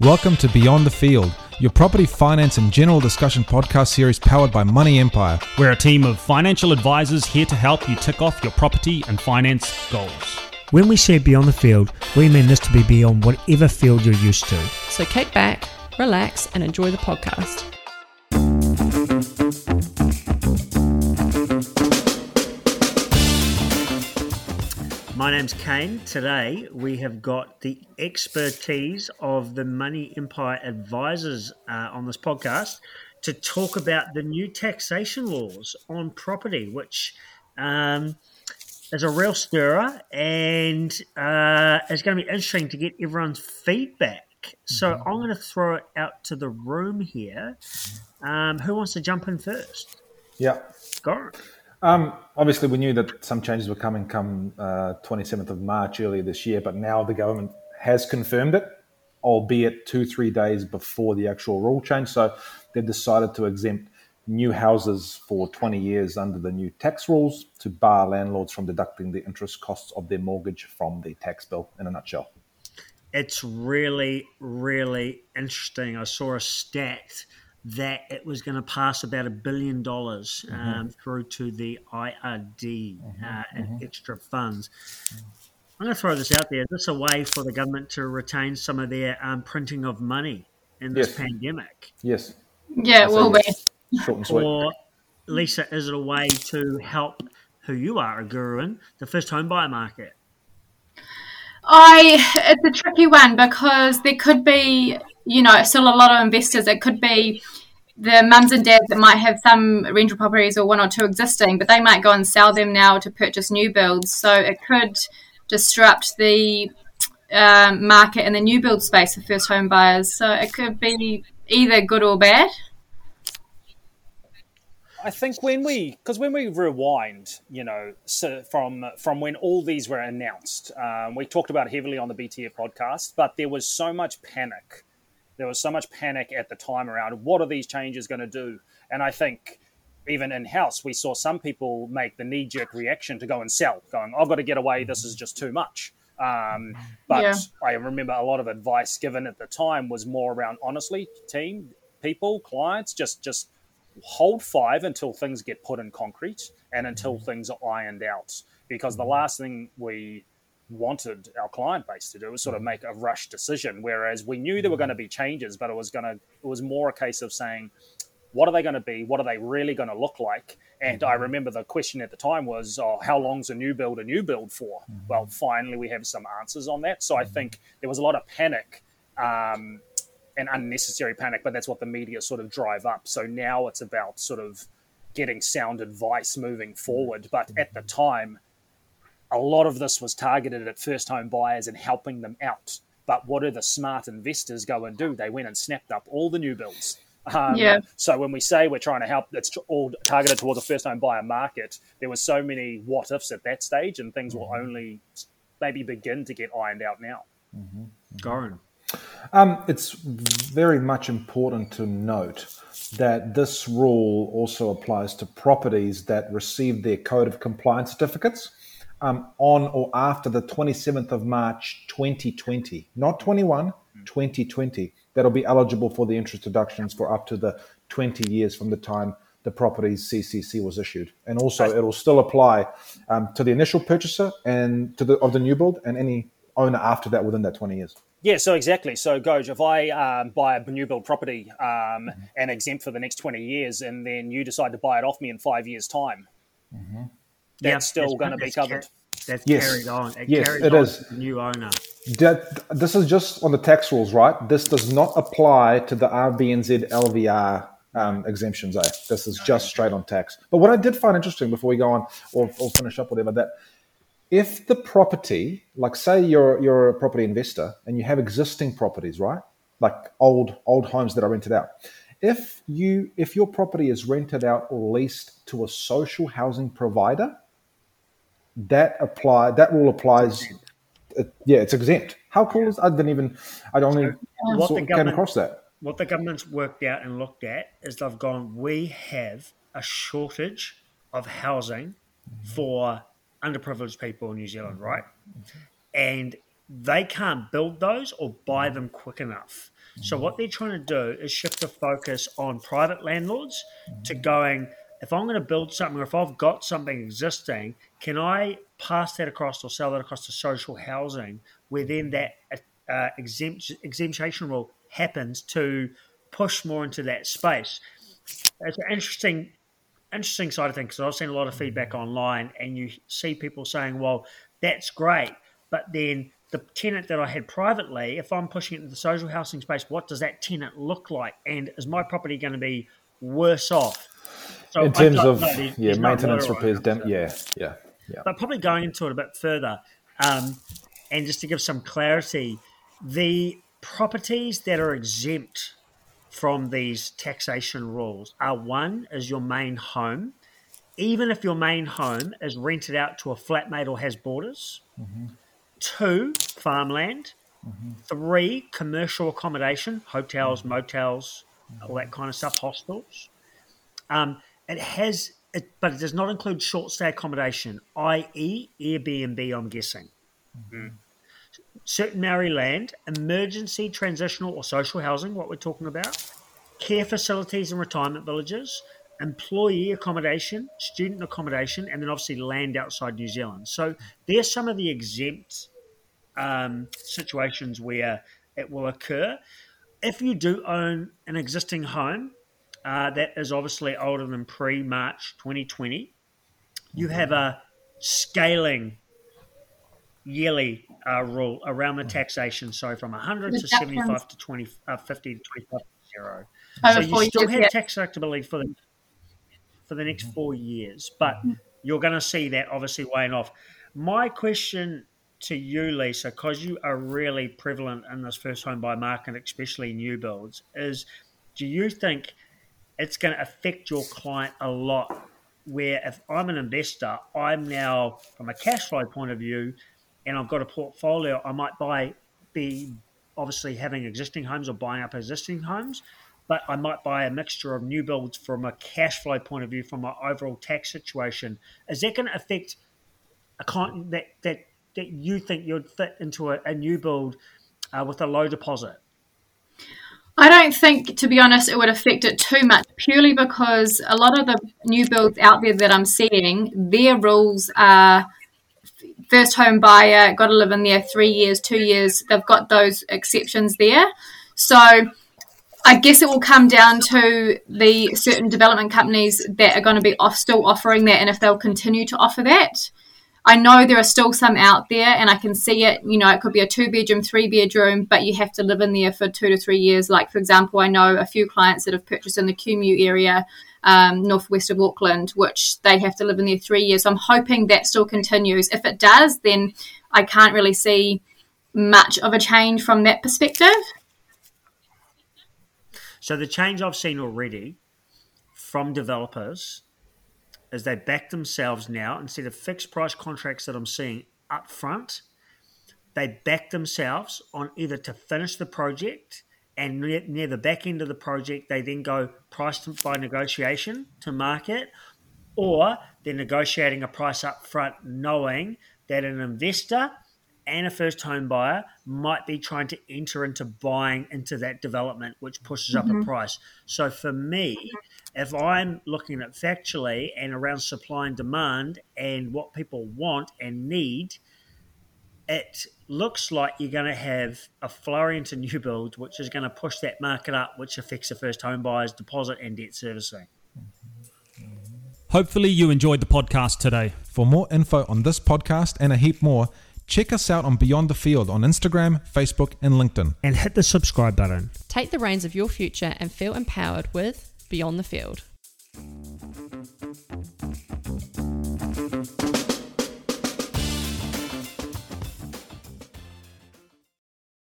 Welcome to Beyond the Field, your property finance and general discussion podcast series powered by Money Empire. We're a team of financial advisors here to help you tick off your property and finance goals. When we say beyond the field, we mean this to be beyond whatever field you're used to. So kick back, relax, and enjoy the podcast. My name's Kane. Today we have got the expertise of the Money Empire advisors uh, on this podcast to talk about the new taxation laws on property, which um, is a real stirrer and uh, it's going to be interesting to get everyone's feedback. So I'm going to throw it out to the room here. Um, who wants to jump in first? Yeah. Go. Um, obviously, we knew that some changes were coming come uh, 27th of March earlier this year, but now the government has confirmed it, albeit two, three days before the actual rule change. So they've decided to exempt new houses for 20 years under the new tax rules to bar landlords from deducting the interest costs of their mortgage from the tax bill, in a nutshell. It's really, really interesting. I saw a stat that it was going to pass about a billion dollars um, mm-hmm. through to the IRD mm-hmm. uh, and mm-hmm. extra funds. I'm going to throw this out there. Is this a way for the government to retain some of their um, printing of money in this yes. pandemic? Yes. Yeah, it will be. Short and sweet. Or, Lisa, is it a way to help who you are, a guru in, the first home buyer market? I it's a tricky one because there could be you know, still a lot of investors. It could be the mums and dads that might have some rental properties or one or two existing, but they might go and sell them now to purchase new builds. So it could disrupt the um, market in the new build space for first home buyers. So it could be either good or bad. I think when we, because when we rewind, you know, so from from when all these were announced, um, we talked about heavily on the BTF podcast, but there was so much panic there was so much panic at the time around what are these changes going to do? And I think even in house, we saw some people make the knee jerk reaction to go and sell, going, I've got to get away. This is just too much. Um, but yeah. I remember a lot of advice given at the time was more around honestly, team, people, clients, just just hold five until things get put in concrete and until things are ironed out. Because the last thing we wanted our client base to do was sort of mm. make a rush decision. Whereas we knew there were going to mm. be changes, but it was going to it was more a case of saying, what are they going to be? What are they really going to look like? And I mm-hmm. remember the question at the time was, oh, how long's a new build a new build for? Mm-hmm. Well, finally we have some answers on that. So I mm-hmm. think there was a lot of panic. Um, and unnecessary panic, but that's what the media sort of drive up. So now it's about sort of getting sound advice moving mm-hmm. forward. But at the time, a lot of this was targeted at first home buyers and helping them out. But what do the smart investors go and do? They went and snapped up all the new builds. Um, yeah. So when we say we're trying to help, it's all targeted towards a first home buyer market. There were so many what ifs at that stage, and things will mm-hmm. only maybe begin to get ironed out now. Mm-hmm. Goran. Um, it's very much important to note that this rule also applies to properties that receive their code of compliance certificates um, on or after the 27th of March 2020, not 21, 2020, that'll be eligible for the interest deductions for up to the 20 years from the time the property's CCC was issued. And also, it'll still apply um, to the initial purchaser and to the of the new build and any owner after that within that 20 years. Yeah, so exactly. So, Goj, if I um, buy a new build property um, mm-hmm. and exempt for the next 20 years, and then you decide to buy it off me in five years' time, mm-hmm that's yeah, still going to be covered. that's yes. carried on. It yes, it on is. new owner. That, this is just on the tax rules, right? This does not apply to the RBNZ LVR um, exemptions. Eh? This is just straight on tax. But what I did find interesting before we go on or, or finish up whatever that if the property, like say you're you're a property investor and you have existing properties, right? Like old old homes that are rented out. If you if your property is rented out or leased to a social housing provider, that apply that rule applies. Uh, yeah, it's exempt. How cool is? I didn't even. I don't even what the came across that. What the government's worked out and looked at is they've gone. We have a shortage of housing for underprivileged people in New Zealand, right? And they can't build those or buy them quick enough. So what they're trying to do is shift the focus on private landlords to going. If I'm going to build something, or if I've got something existing, can I pass that across or sell that across to social housing, then that uh, exempt, exemption rule happens to push more into that space? It's an interesting, interesting side of things because I've seen a lot of feedback online, and you see people saying, "Well, that's great," but then the tenant that I had privately, if I'm pushing it into the social housing space, what does that tenant look like? And is my property going to be worse off? So in terms of no, yeah, maintenance, repairs, dam- yeah, yeah, yeah. But probably going into it a bit further, um, and just to give some clarity, the properties that are exempt from these taxation rules are one is your main home, even if your main home is rented out to a flatmate or has boarders. Mm-hmm two, farmland, mm-hmm. three, commercial accommodation, hotels, mm-hmm. motels, all that kind of stuff, hostels. Um, it has, it, but it does not include short stay accommodation, i.e., Airbnb, I'm guessing. Mm-hmm. Certain Maori land, emergency, transitional, or social housing, what we're talking about, care facilities and retirement villages, employee accommodation, student accommodation, and then obviously land outside New Zealand. So there's some of the exempt um, situations where it will occur. If you do own an existing home uh, that is obviously older than pre March 2020, you mm-hmm. have a scaling yearly uh, rule around the taxation. So from 100 to 75 to 20, uh, 50 to 25 to zero. so you still have tax deductibility for the for the next four years, but mm-hmm. you're going to see that obviously weighing off. My question to you, Lisa, because you are really prevalent in this first home buy market, especially new builds, is do you think it's going to affect your client a lot? Where if I'm an investor, I'm now from a cash flow point of view, and I've got a portfolio, I might buy be obviously having existing homes or buying up existing homes, but I might buy a mixture of new builds from a cash flow point of view, from an overall tax situation. Is that going to affect a client that, that, that you think you'd fit into a, a new build uh, with a low deposit? I don't think, to be honest, it would affect it too much, purely because a lot of the new builds out there that I'm seeing, their rules are first home buyer, got to live in there three years, two years. They've got those exceptions there. So I guess it will come down to the certain development companies that are going to be off, still offering that, and if they'll continue to offer that. I know there are still some out there, and I can see it. You know, it could be a two bedroom, three bedroom, but you have to live in there for two to three years. Like, for example, I know a few clients that have purchased in the Kumeu area, um, northwest of Auckland, which they have to live in there three years. So I'm hoping that still continues. If it does, then I can't really see much of a change from that perspective. So the change I've seen already from developers is they back themselves now instead of fixed price contracts that I'm seeing up front. They back themselves on either to finish the project and near, near the back end of the project, they then go price by negotiation to market, or they're negotiating a price up front, knowing that an investor and a first home buyer might be trying to enter into buying into that development, which pushes mm-hmm. up the mm-hmm. price. So for me, if I'm looking at factually and around supply and demand and what people want and need, it looks like you're going to have a flurry into new builds, which is going to push that market up, which affects the first home buyer's deposit and debt servicing. Hopefully, you enjoyed the podcast today. For more info on this podcast and a heap more, Check us out on Beyond the Field on Instagram, Facebook, and LinkedIn. And hit the subscribe button. Take the reins of your future and feel empowered with Beyond the Field.